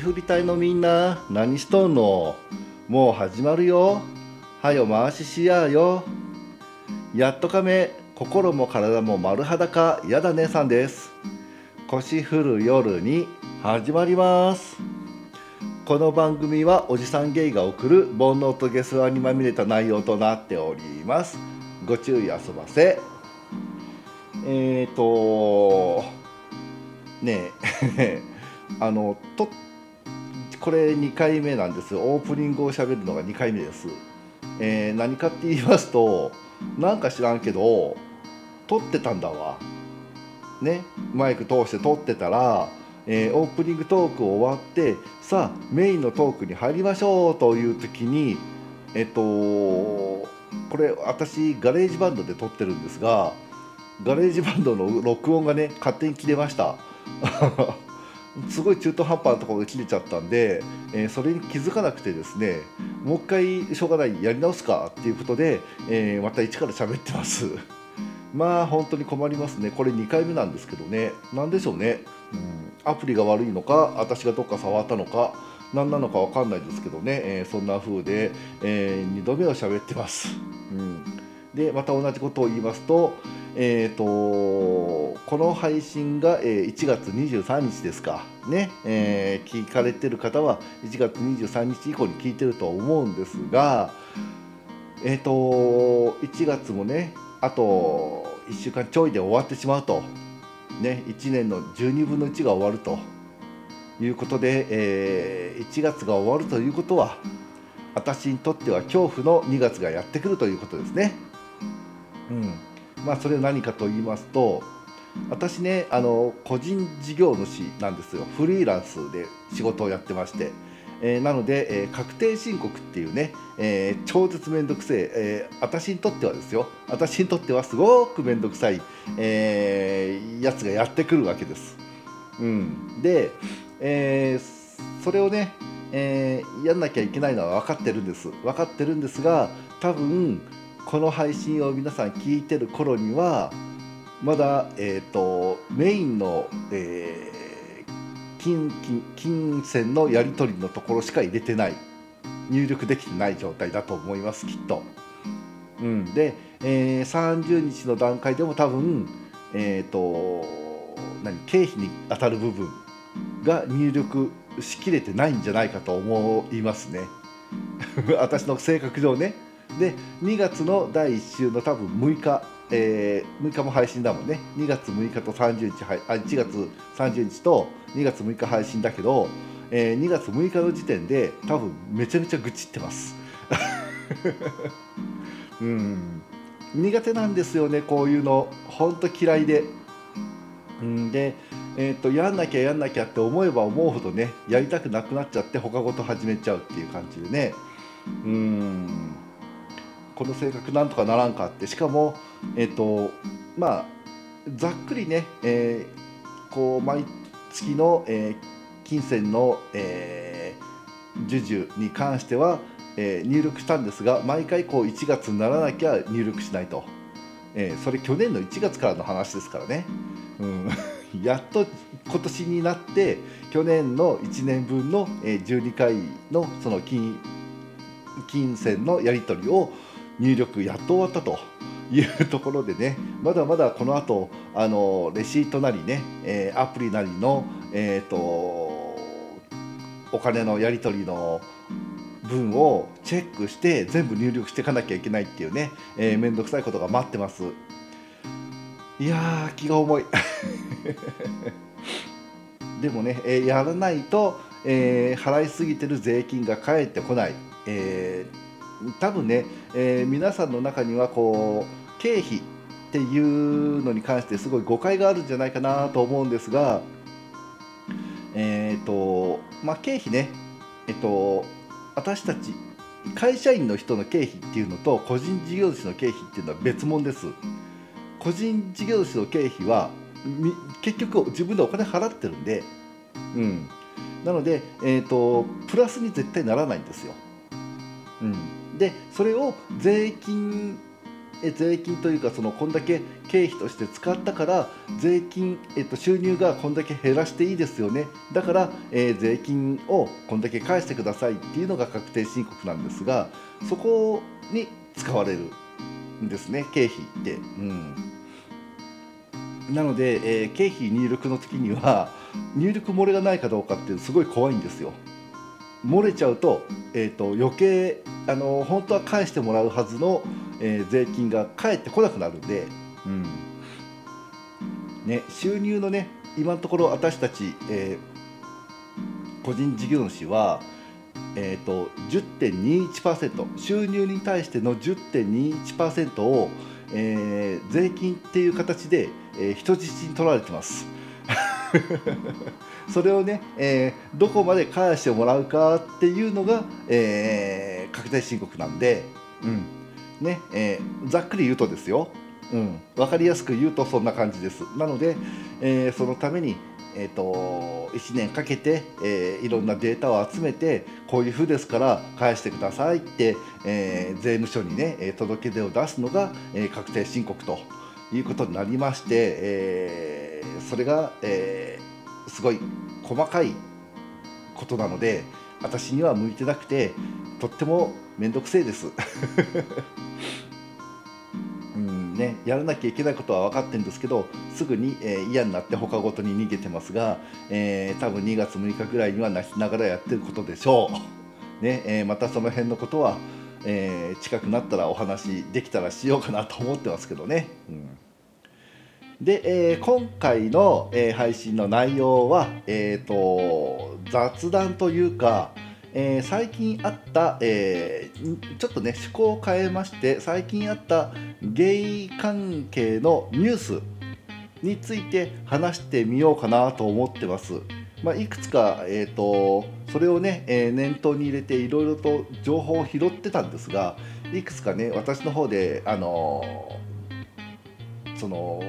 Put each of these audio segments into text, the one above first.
振り隊のみんな。何しとんの？もう始まるよ。はよ回ししやよ。やっとかめ。心も体も丸裸。やだ姉さんです。腰振る夜に始まります。この番組はおじさんゲイが送る煩悩とゲス話にまみれた内容となっております。ご注意あそばせ。えーとねえ。あのとこれ2回目なんです。オープニングをしゃべるのが2回目です、えー、何かって言いますとなんか知らんけど撮ってたんだわ。ねマイク通して撮ってたら、えー、オープニングトーク終わってさあメインのトークに入りましょうという時にえっとこれ私 GarageBand で撮ってるんですがGarageBand の録音がね勝手に切れました。すごい中途半端なところで切れちゃったんで、えー、それに気づかなくてですねもう一回しょうがないやり直すかっていうことで、えー、また一から喋ってます。まあ本当に困りますね。これ2回目なんですけどね。何でしょうね、うん、アプリが悪いのか私がどっか触ったのか何なのか分かんないですけどね、えー、そんな風で、え2度目を喋ってます、うん。でまた同じことを言いますと,、えーと、この配信が、え1月23日ですか。ね、えー、聞かれてる方は1月23日以降に聞いてると思うんですがえっ、ー、と1月もねあと1週間ちょいで終わってしまうと、ね、1年の12分の1が終わると。いうことで、えー、1月が終わるということは私にとっては恐怖の2月がやってくるということですね。うん。まあ、それは何かと言いますと私ねあの個人事業主なんですよ。フリーランスで仕事をやってまして、えー、なので、えー、確定申告っていうね、えー、超絶面倒くせええー、私にとってはですよ。私にとってはすごく面倒くさい、えー、やつがやってくるわけです。うん、で、えー、それをね、えー、やんなきゃいけないのは分かってるんです。分かってるんですが多分この配信を皆さん聞いてる頃にはまだ、えーと、メインの、えー、金金金銭のやり取りのところしか入れてない入力できてない状態だと思いますきっと。うん、で、えー、30日の段階でも多分、えーと、何経費に当たる部分が入力しきれてないんじゃないかと思いますね。私の性格上ね。で2月の第1週の多分6日、えー、6日も配信だもんね。2月6日と30日あ1月30日と2月6日配信だけど、えー、2月6日の時点で多分めちゃめちゃ愚痴ってます。うん。苦手なんですよねこういうの。ほんと嫌いで。うんでえーと、やんなきゃやんなきゃって思えば思うほどねやりたくなくなっちゃって他ごと始めちゃうっていう感じでね。うん。この性格なんとかならんかってしかもえっ、ー、とまあざっくりね、えー、こう毎月の、えー、金銭の、えー、授受に関しては、えー、入力したんですが毎回こう1月にならなきゃ入力しないと、えー、それ去年の1月からの話ですからね、うん、やっと今年になって去年の1年分の、えー、12回のその金金銭のやり取りを入力やっと終わったというところでねまだまだこの後あのレシートなりね、えー、アプリなりの、えーと、お金のやり取りの分をチェックして全部入力していかなきゃいけないっていうね、えー、めんどくさいことが待ってます。いや気が重い。でもね、えー、やらないと、えー、払いすぎてる税金が返ってこない、えー多分ね、えー、皆さんの中にはこう経費っていうのに関してすごい誤解があるんじゃないかなと思うんですが、え、ー、とまあ、経費ね、え、ー、と、私たち会社員の人の経費っていうのと個人事業主の経費っていうのは別物です。個人事業主の経費は結局自分でお金払ってるんで、うん、なので、えーとプラスに絶対ならないんですよ。うん、でそれを税金え税金というかそのこんだけ経費として使ったから税金、えっと、収入がこんだけ減らしていいですよねだから、えー、税金をこんだけ返してくださいっていうのが確定申告なんですがそこに使われるんですね経費って。うんなので、えー、経費入力の時には入力漏れがないかどうかってすごい怖いんですよ。漏れちゃうと,、えーと、余計あの本当は返してもらうはずの、えー、税金が返ってこなくなるんで、うんね、収入のね今のところ私たち、えー、個人事業主は、えーと、10.21%収入に対しての10.21%を、えー、税金っていう形で、えー、人質に取られてます。それをね、えー、どこまで返してもらうかっていうのが、えー、確定申告なんで、うん。ねえー、ざっくり言うとですよ、うん、分かりやすく言うとそんな感じです。なので、えー、そのために、えーと、1年かけて、えー、いろんなデータを集めてこういうふうですから返してくださいって、えー、税務署にね届け出を出すのが、えー、確定申告ということになりまして、えー、それが、えーすごい細かいことなので私には向いてなくてとっても面倒くせえです。うんね、やらなきゃいけないことは分かってるんですけどすぐに、えー、嫌になって他ごとに逃げてますが、えー、多分2月6日ぐらいには泣きながらやってることでしょう、ねえー、またその辺のことは、え近くなったらお話できたらしようかなと思ってますけどね。うん。で、えー、今回の、えー、配信の内容は、えーと、雑談というか、えー、最近あった、えー、ちょっとね趣向を変えまして最近あったゲイ関係のニュースについて話してみようかなと思ってます。まあ、いくつか、えーと、それをね、えー、念頭に入れていろいろと情報を拾ってたんですがいくつかね私の方で、あのその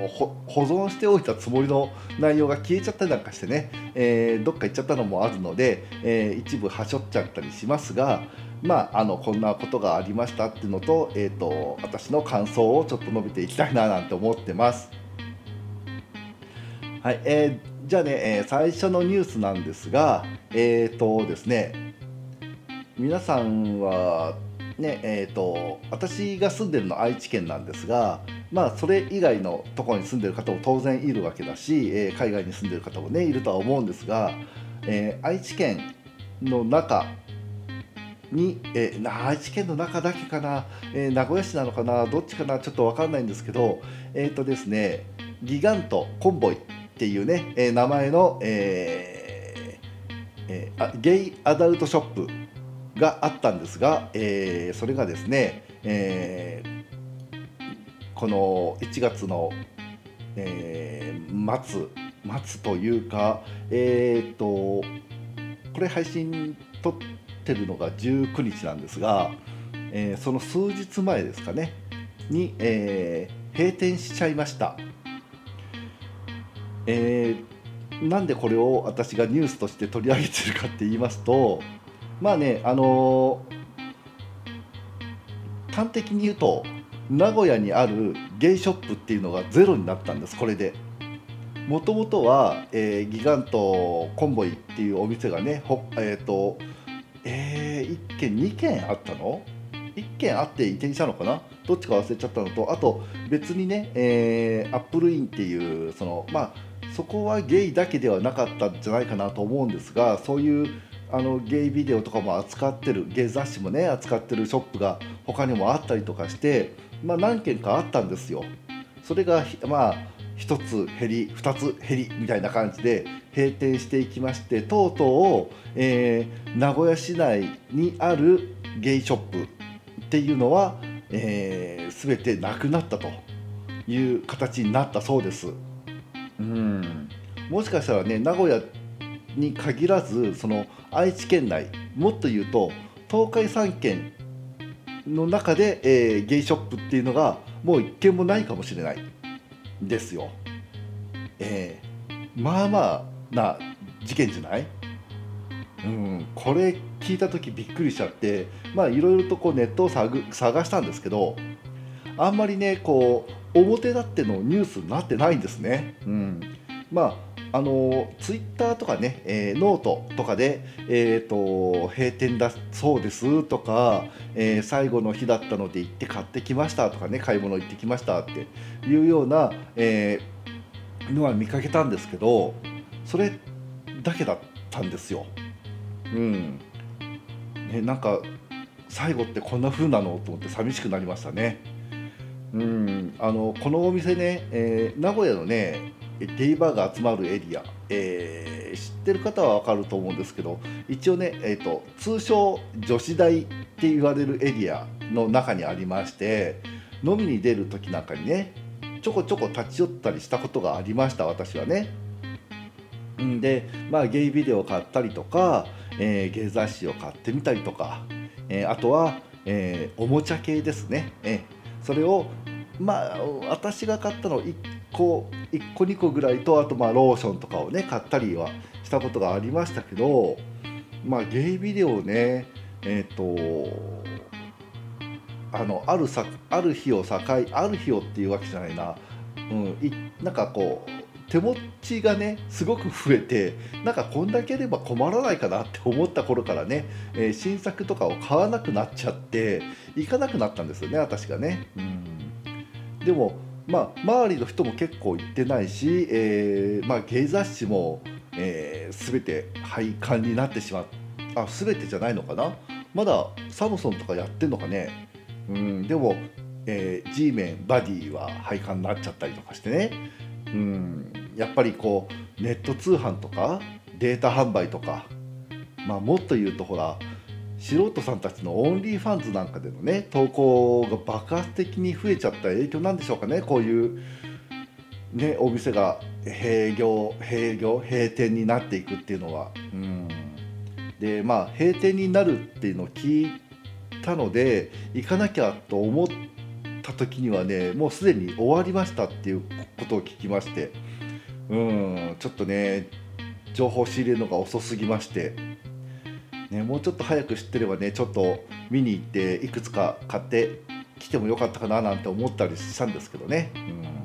保存しておいたつもりの内容が消えちゃったりなんかしてね、えー、どっか行っちゃったのもあるので、えー、一部はしょっちゃったりしますが、まあ、あのこんなことがありましたっていうのと,、えーと、私の感想をちょっと述べていきたいななんて思ってます。はいえー、じゃあね、え、最初のニュースなんですがえっ、ー、とですね皆さんはねえーと私が住んでるの愛知県なんですがまあそれ以外のところに住んでる方も当然いるわけだし、えー、海外に住んでる方もねいるとは思うんですが、えー、愛知県の中に、えー、愛知県の中だけかな、え、名古屋市なのかなどっちかなちょっと分かんないんですけどえっ、とですねギガントコンボイっていうね、え、名前の、ええー、ゲイアダルトショップがあったんですが、え、それがですね、えー、この1月の、えー、末末というかえっ、とこれ配信撮ってるのが19日なんですが、えー、その数日前ですかねに、えー、閉店しちゃいました。えー、なんでこれを私がニュースとして取り上げてるかって言いますとまあねあのー、端的に言うと名古屋にあるゲイショップっていうのがゼロになったんですこれで。もともとは、えー、ギガントコンボイっていうお店がねほえっ、ー、とえー、1軒2軒あったの？1軒あって移転したのかな？どっちか忘れちゃったのとあと別にね、えー、アップルインっていうそのまあそこはゲイだけではなかったんじゃないかなと思うんですがそういうあのゲイビデオとかも扱ってるゲイ雑誌もね扱ってるショップが他にもあったりとかしてまあ、何件かあったんですよ。それがまあ1つ減り2つ減りみたいな感じで閉店していきましてとうとう、えー、名古屋市内にあるゲイショップっていうのは、えー、全てなくなったという形になったそうです。うんもしかしたらね名古屋に限らずその愛知県内もっと言うと東海3県の中で、えー、ゲイショップっていうのがもう一軒もないかもしれないですよ。えー、まあまあな事件じゃない？うん、これ聞いた時びっくりしちゃってまあいろいろとこうネットを探したんですけどあんまりねこう表立ってのニュースになってないんですね。うん、まああのツイッターとかね、えー、ノートとかで、えーと、閉店だそうですとか、えー、最後の日だったので行って買ってきましたとかね買い物行ってきましたっていうような、えー、のは見かけたんですけどそれだけだったんですよ。うん、ね、なんか最後ってこんな風なのと思って寂しくなりましたね。うん、あのこのお店ね、えー、名古屋のねゲイバーが集まるエリア、えー、知ってる方は分かると思うんですけど一応ね、えーと、通称女子大って言われるエリアの中にありまして飲みに出る時なんかにねちょこちょこ立ち寄ったりしたことがありました私はね。んでまあゲイビデオを買ったりとか、えー、ゲイ雑誌を買ってみたりとか、えー、あとは、えー、おもちゃ系ですね、えそれをまあ私が買ったの1個1個2個ぐらいとあとまあローションとかをね買ったりはしたことがありましたけどまあゲイビデオねえっ、ー、とあのあるさある日を境ある日をっていうわけじゃないな、うん、いなんかこう手持ちがねすごく増えてなんかこんだけあれば困らないかなって思った頃からね、えー、新作とかを買わなくなっちゃって行かなくなったんですよね私がね。うんでもまあ、周りの人も結構行ってないし、えーまあ、芸雑誌も、えー、全て廃刊になってしまう。あ全てじゃないのかな？まだサムソンとかやってんのかね、うん、でも、えー、G メンバディは廃刊になっちゃったりとかしてね、うん、やっぱりこうネット通販とかデータ販売とか、まあ、もっと言うとほら素人さんたちの OnlyFans なんかでのね投稿が爆発的に増えちゃった影響なんでしょうかね。こういう、ね、お店が閉業閉業閉店になっていくっていうのは。うん。でまあ閉店になるっていうのを聞いたので行かなきゃと思った時にはねもうすでに終わりましたっていうことを聞きましてうんちょっとね情報仕入れるのが遅すぎまして。ね、もうちょっと早く知ってればねちょっと見に行っていくつか買ってきてもよかったかななんて思ったりしたんですけどね。うん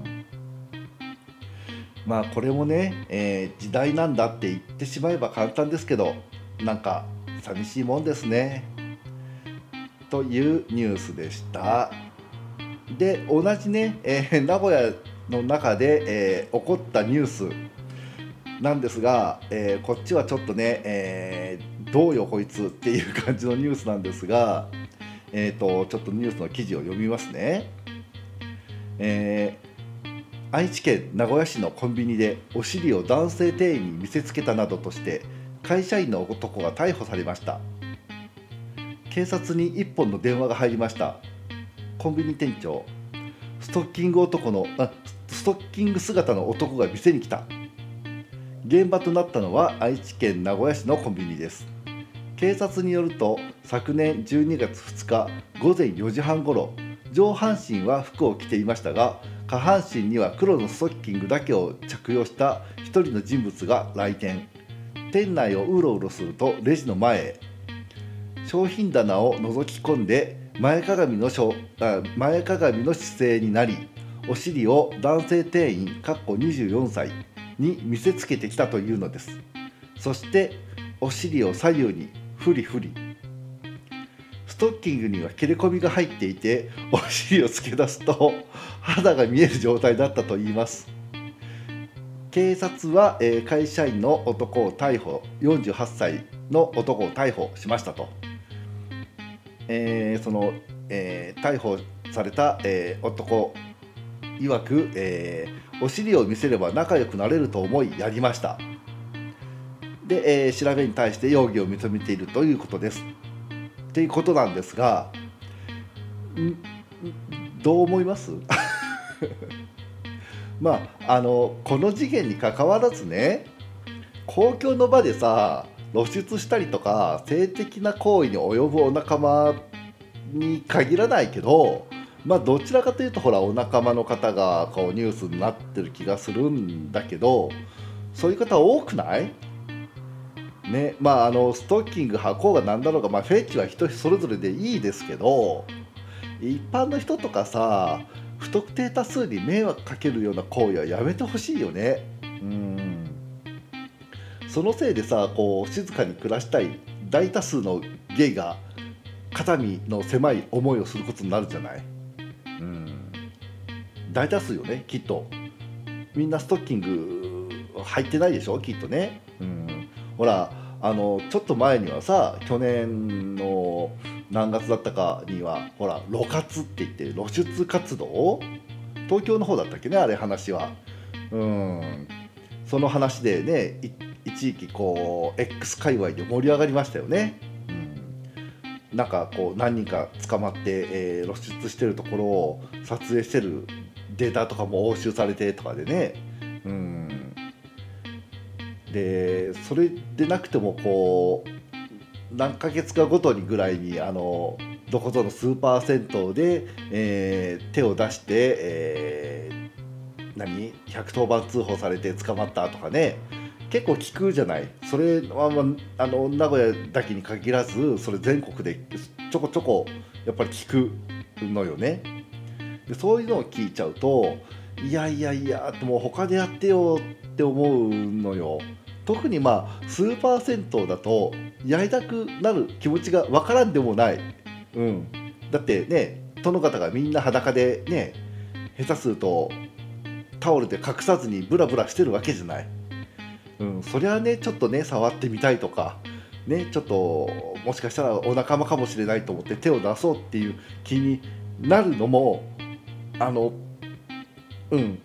まあこれもね、えー、時代なんだって言ってしまえば簡単ですけどなんか寂しいもんですね。というニュースでした。で同じね、えー、名古屋の中で、えー、起こったニュースなんですが、えー、こっちはちょっとね、えーどうよこいつっていう感じのニュースなんですが、えーと、ちょっとニュースの記事を読みますね、えー、愛知県名古屋市のコンビニでお尻を男性店員に見せつけたなどとして会社員の男が逮捕されました。警察に1本の電話が入りました。コンビニ店長ストッキング男のあストッキング姿の男が店に来た。現場となったのは愛知県名古屋市のコンビニです。警察によると昨年12月2日午前4時半ごろ上半身は服を着ていましたが下半身には黒のストッキングだけを着用した1人の人物が来店。店内をうろうろするとレジの前へ商品棚を覗き込んで前かがみの前かがみの姿勢になりお尻を男性店員かっこ24歳に見せつけてきたというのです。そしてお尻を左右にフリフリストッキングには切れ込みが入っていてお尻をつけ出すと肌が見える状態だったといいます。警察は、えー、会社員の男を逮捕48歳の男を逮捕しましたと、えー、その、えー、逮捕された、えー、男曰く、え、お尻を見せれば仲良くなれると思いやりました。で、えー、調べに対して容疑を認めているということです。っていうことなんですがどう思います？まああのこの事件にかかわらずね公共の場でさ露出したりとか性的な行為に及ぶお仲間に限らないけどまあどちらかというとほらお仲間の方がこうニュースになってる気がするんだけどそういう方多くない？ねまああのストッキング履こうが何だろうが、まあ、フェチは人それぞれでいいですけど一般の人とかさ不特定多数に迷惑かけるような行為はやめてほしいよね。うん。そのせいでさこう静かに暮らしたい大多数のゲイが肩身の狭い思いをすることになるじゃない。うん。大多数よねきっと。みんなストッキング入ってないでしょきっとね。うん。ほらあのちょっと前にはさ去年の何月だったかにはほら露活って言って露出活動？東京の方だったっけねあれ話は。うん。その話でね一時期こう X 界隈で盛り上がりましたよね、うん、なんかこう何人か捕まって、えー、露出してるところを撮影してるデータとかも押収されてとかでね。うん。でそれでなくてもこう何ヶ月かごとにぐらいにあのどこぞのスーパー銭湯で、えー、手を出して、えー、何？110番通報されて捕まったとかね。結構聞くじゃない。それは、まあ、あの名古屋だけに限らずそれ全国でちょこちょこやっぱり聞くのよね。でそういうのを聞いちゃうといやいやいやもう他でやってよって思うのよ。特にまあスーパー銭湯だとやりたくなる気持ちがわからんでもない、うん、だってね殿方がみんな裸でね下手するとタオルで隠さずにブラブラしてるわけじゃない、うん、そりゃねちょっとね触ってみたいとかねちょっともしかしたらお仲間かもしれないと思って手を出そうっていう気になるのもあのうん。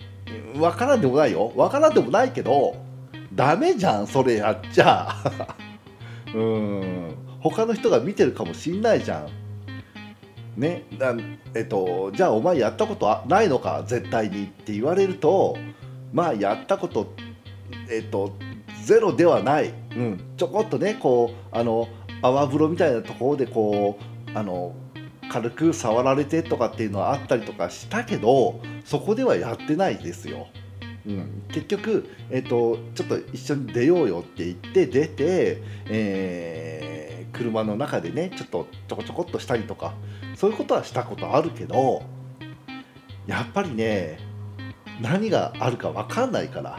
分からんでもないよ。分からんでもないけどダメじゃんそれやっちゃ。うん。他の人が見てるかもしんないじゃん。ね。えっとじゃあお前やったことないのか絶対にって言われるとまあやったことえっとゼロではない、うん、ちょこっとねこうあの泡風呂みたいなところでこうあの軽く触られてとかっていうのはあったりとかしたけどそこではやってないですよ。うん、結局、えーと、ちょっと一緒に出ようよって言って出て、えー、車の中でねちょっとちょこちょこっとしたりとかそういうことはしたことあるけどやっぱりね何があるか分かんないから。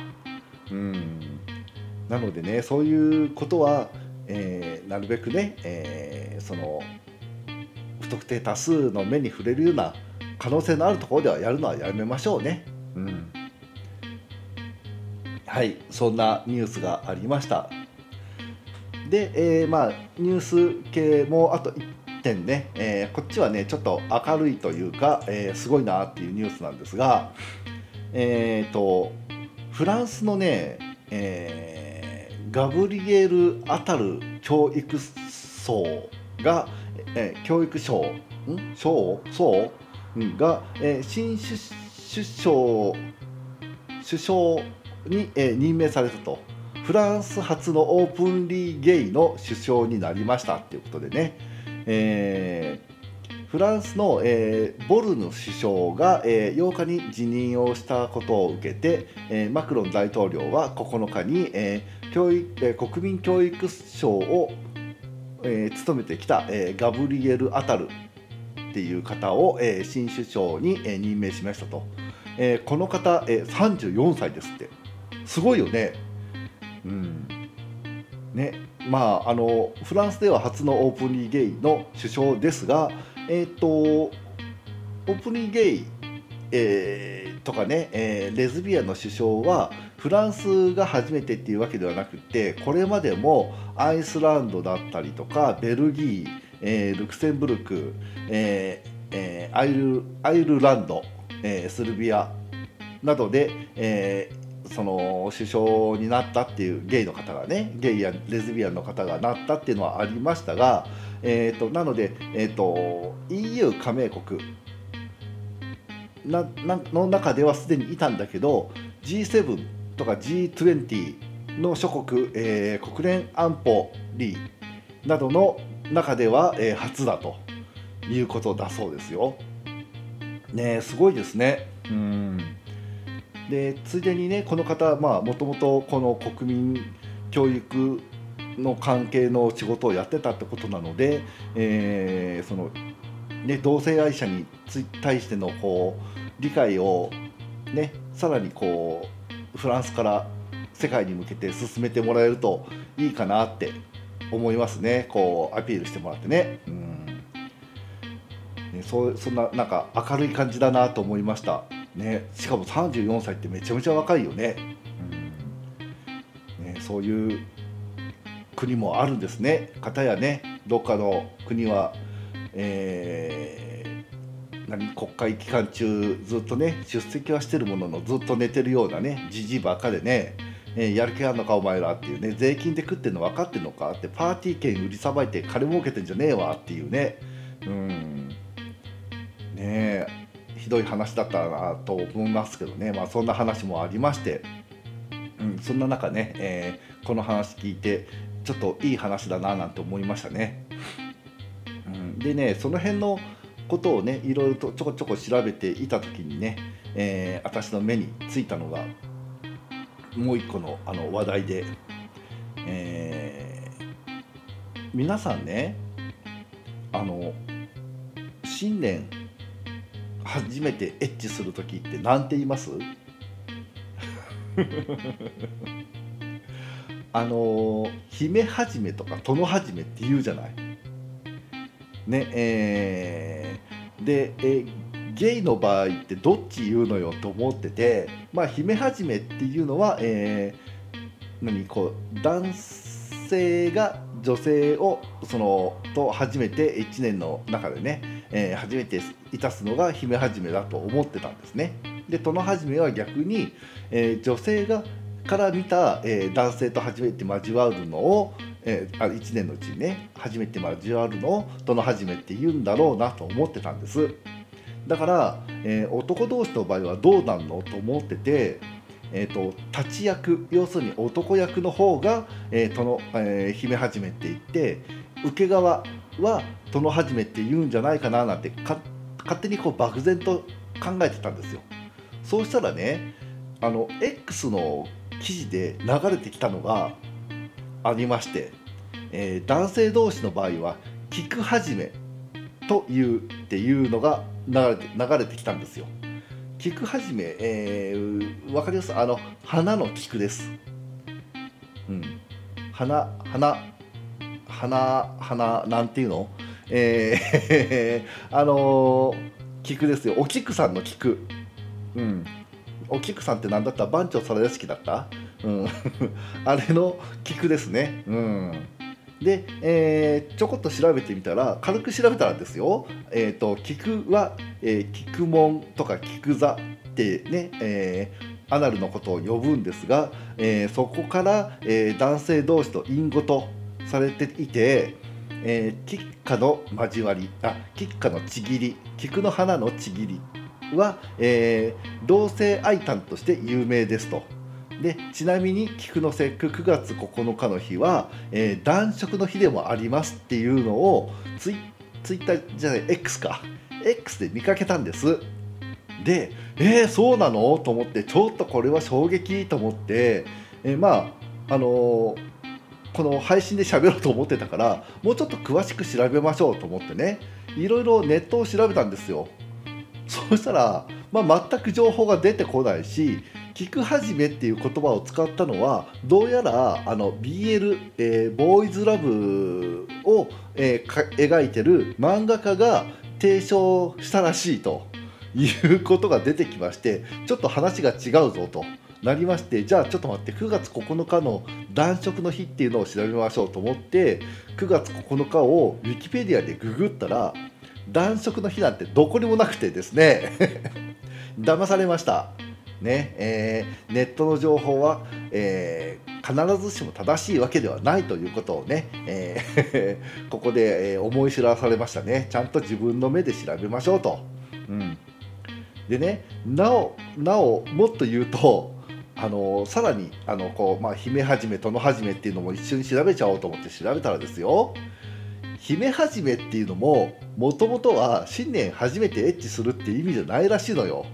うんなのでねそういうことは、えー、なるべくね、えー、その不特定多数の目に触れるような可能性のあるところではやるのはやめましょうね。うん。はいそんなニュースがありました。で、えー、まあニュース系もあと1点ね、えー、こっちはねちょっと明るいというか、えー、すごいなっていうニュースなんですがえっ、ー、とフランスのね、えー、ガブリエル・アタル教育層が、えー、教育省ん？省？層が、えー、新首相首相に、えー、任命されたと。フランス初のオープンリーゲイの首相になりましたっていうことでね、えー、フランスの、えー、ボルヌ首相が、えー、8日に辞任をしたことを受けて、えー、マクロン大統領は9日に、えー教育えー、国民教育省を、えー、務めてきた、えー、ガブリエル・アタルっていう方を、えー、新首相に、えー、任命しましたと、えー、この方、えー、34歳ですって。すごいよね。うん、ねまああのフランスでは初のオープンリーゲイの首相ですが、えっ、とオープンリーゲイ、えー、とかね、えー、レズビアンの首相はフランスが初めてっていうわけではなくてこれまでもアイスランドだったりとかベルギー、えー、ルクセンブルク、えーえー、アイルアイルランド、えー、スルビアなどで、えー、その首相になったっていうゲイの方がねゲイやレズビアンの方がなったっていうのはありましたが、えーと、なので、えーと、EU 加盟国ななの中ではすでにいたんだけど G7 とか G20 の諸国、えー、国連安保理などの中では、えー、初だということだそうですよ。ねすごいですね。うんでついでにねこの方もともとこの国民教育の関係の仕事をやってたってことなので、えー、そのね、同性愛者に対してのこう理解を、ね、さらにこうフランスから世界に向けて進めてもらえるといいかなって思いますねこうアピールしてもらってね。うんねそそんななんか明るい感じだなと思いました。ね、しかも34歳ってめちゃめちゃ若いよね。うん、ねそういう国もあるんですね。方やねどっかの国はえー、国会期間中ずっとね出席はしてるもののずっと寝てるようなねじじいばっかでね、えー、やる気あんのかお前らっていうね税金で食ってんの分かってんのかってパーティー券売りさばいて金儲けてんじゃねえわっていうね。うん。ねえひどい話だったなと思いますけどね。まあそんな話もありまして、うん、そんな中ね、えー、この話聞いてちょっといい話だななんて思いましたね。うん。でねその辺のことをねいろいろとちょこちょこ調べていた時にね、えー、私の目についたのがもう一個のあの話題で、えー、皆さんねあの新年初めてエッチする時って何て言います？あの姫始めとか殿始めって言うじゃない。ねえー、で、え、ゲイの場合ってどっち言うのよと思っててまあ姫始めっていうのは、えー、何こう男性が女性をそのと初めて1年の中でね、えー、初めていたすのが姫始めだと思ってたんですね。で殿始めは逆に、えー、女性がから見た、えー、男性と初めて交わるのを、えー、あ1年のうちにね初めて交わるのを殿始めって言うんだろうなと思ってたんです。だから、えー、男同士の場合はどうなんのと思ってて、えーと、立ち役要するに男役の方が、えー殿えー、姫始めって言って受け側は殿始めって言うんじゃないかななんて勝手にこう漠然と考えてたんですよ。そうしたらねあの X の記事で流れてきたのがありまして、えー、男性同士の場合は「聞く始め」というっていうのが流れて流れてきたんですよ。聞く始め、えー、分かります？あの花の菊です。うん、花花花花なんていうの？えー、あのー、菊ですよ。お菊さんの菊。うん。お菊さんって何だった？番長皿屋敷だった？うん、あれの菊ですね。うん、で、えー、ちょこっと調べてみたら軽く調べたらですよ、えーと、菊は、えー、菊門とか菊座ってね、えー、アナルのことを呼ぶんですが、えー、そこから、えー、男性同士と隠語とされていて、えー、菊花の交わりあ菊花のちぎり菊の花のちぎりは、えー、同性愛譚として有名ですと。でちなみに菊の節句9月9日の日は、えー、男色の日でもありますっていうのをツイツイッターじゃない X か。X で見かけたんです。でえー、そうなの？と思ってちょっとこれは衝撃と思って、えー、まああのー、この配信で喋ろうと思ってたからもうちょっと詳しく調べましょうと思ってねいろいろネットを調べたんですよ。そしたら、まあ、全く情報が出てこないし聞く始めっていう言葉を使ったのはどうやらあの BL、えー、ボーイズラブを、えー、描いてる漫画家が提唱したらしいということが出てきましてちょっと話が違うぞとなりましてじゃあちょっと待って9月9日の男色の日っていうのを調べましょうと思って9月9日をウィキペディアでググったら男色の日なんてどこにもなくてですね 騙されました。ねえー、ネットの情報は、えー、必ずしも正しいわけではないということをね、えー、ここで、え思い知らされましたねちゃんと自分の目で調べましょうと。うん、でねなおなおもっと言うとあのさらにあのこう、まあ、姫始め殿始めっていうのも一緒に調べちゃおうと思って調べたらですよ姫始めっていうのももともとは新年初めてエッチするって意味じゃないらしいのよ。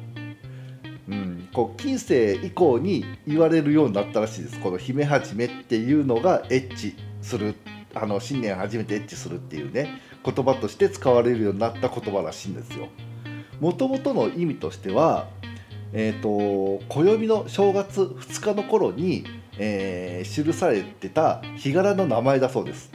こう近世以降に言われるようになったらしいですこの姫始めっていうのがエッチするあの新年初めてエッチするっていうね言葉として使われるようになった言葉らしいんですよ。もともとの意味としては、えーと、暦の正月2日の頃に、えー、記されてた日柄の名前だそうです。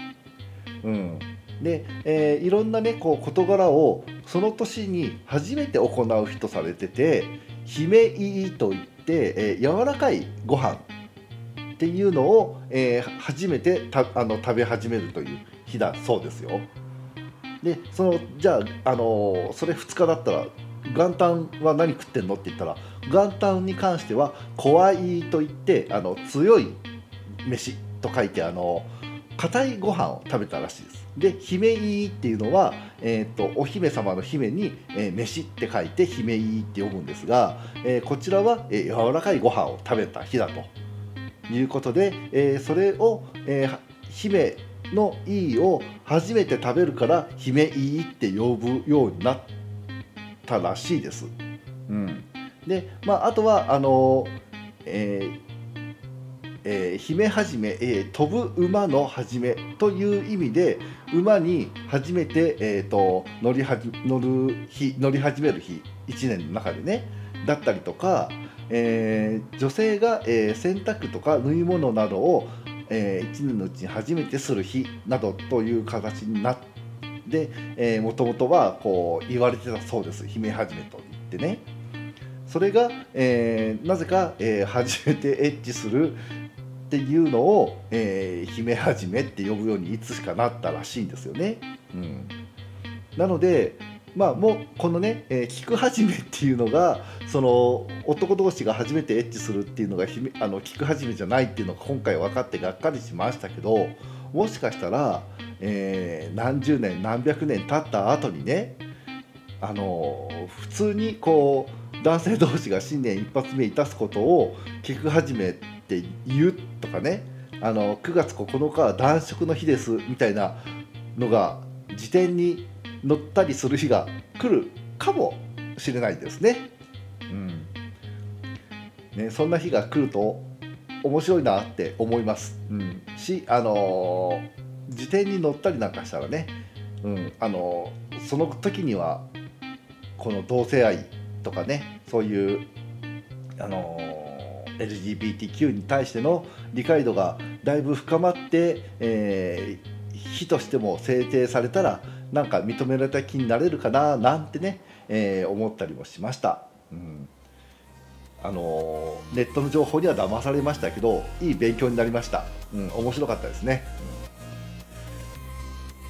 うん、で、えー、いろんなねこう事柄をその年に初めて行う日とされてて「姫いい」といって、えー、柔らかいご飯っていうのを、えー、初めてたあの食べ始めるという日だそうですよ。でそのじゃあ、あのー、それ2日だったら元旦は何食ってんのって言ったら元旦に関しては「怖い」と言ってあの強い飯と書いてあの硬いご飯を食べたらしいです。で姫いいっていうのは、えーと、お姫様の姫に、えー、飯って書いて姫いいって呼ぶんですが、えー、こちらは、えー、柔らかいご飯を食べた日だということで、えー、それを、えー、姫の「いい」を初めて食べるから「姫いい」って呼ぶようになったらしいです。うん、で、まあ、あとはあの、えーえー、姫始め、えー、飛ぶ馬の始めという意味で馬に初めて、えーと、乗りはじ乗る日乗り始める日1年の中でねだったりとか、えー、女性が、えー、洗濯とか縫い物などを、えー、1年のうちに初めてする日などという形になってもともとはこう言われてたそうです。姫始めと言ってね。それが、えー、なぜか、えー、初めてエッチするっていうのを、えー、姫始めって呼ぶようにいつしかなったらしいんですよね。うん、なのでまあ、もうこのね、えー、聞く始めっていうのがその男同士が初めてエッチするっていうのがあの聞く始めじゃないっていうのが今回分かってがっかりしましたけどもしかしたら、えー、何十年何百年経った後にねあの普通にこう男性同士が新年一発目いたすことを聞く始めって言うとかね。あの9月9日は男色の日ですみたいなのが辞典に乗ったりする日が来るかもしれないですね。うん。ね、そんな日が来ると面白いなって思います。うん、し、あのー、辞典に載ったりなんかしたらね、うん。あのー、その時にはこの同性愛とかね。そういう、あの、LGBTQ に対しての理解度がだいぶ深まって、えー、日としても制定されたらなんか認められた気になれるかななんてね、えー、思ったりもしました。うん。あのネットの情報には騙されましたけどいい勉強になりました、うん、面白かったですね、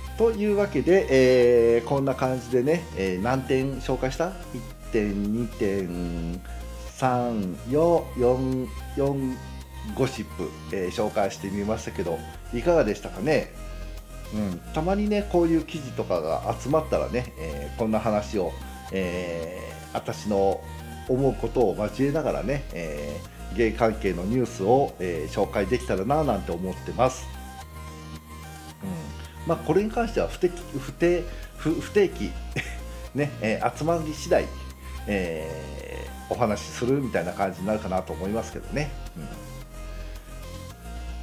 うん、というわけで、えー、こんな感じでね、えー、何点紹介した？点2点3444ゴシップ、えー、紹介してみましたけどいかがでしたかね？うん、たまにねこういう記事とかが集まったらね、えー、こんな話を、えー、私の思うことを交えながらね、えー、ゲイ関係のニュースを、え紹介できたらななんて思ってます。うんまあ、これに関しては不定不定不不定期 ね、え集まり次第、えお話しするみたいな感じになるかなと思いますけどね。うん。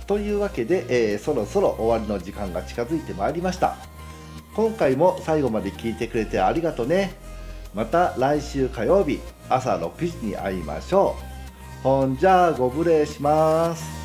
というわけで、えー、そろそろ終わりの時間が近づいてまいりました。今回も最後まで聞いてくれてありがとね。また来週火曜日朝6時に会いましょう。ほんじゃあご無礼します。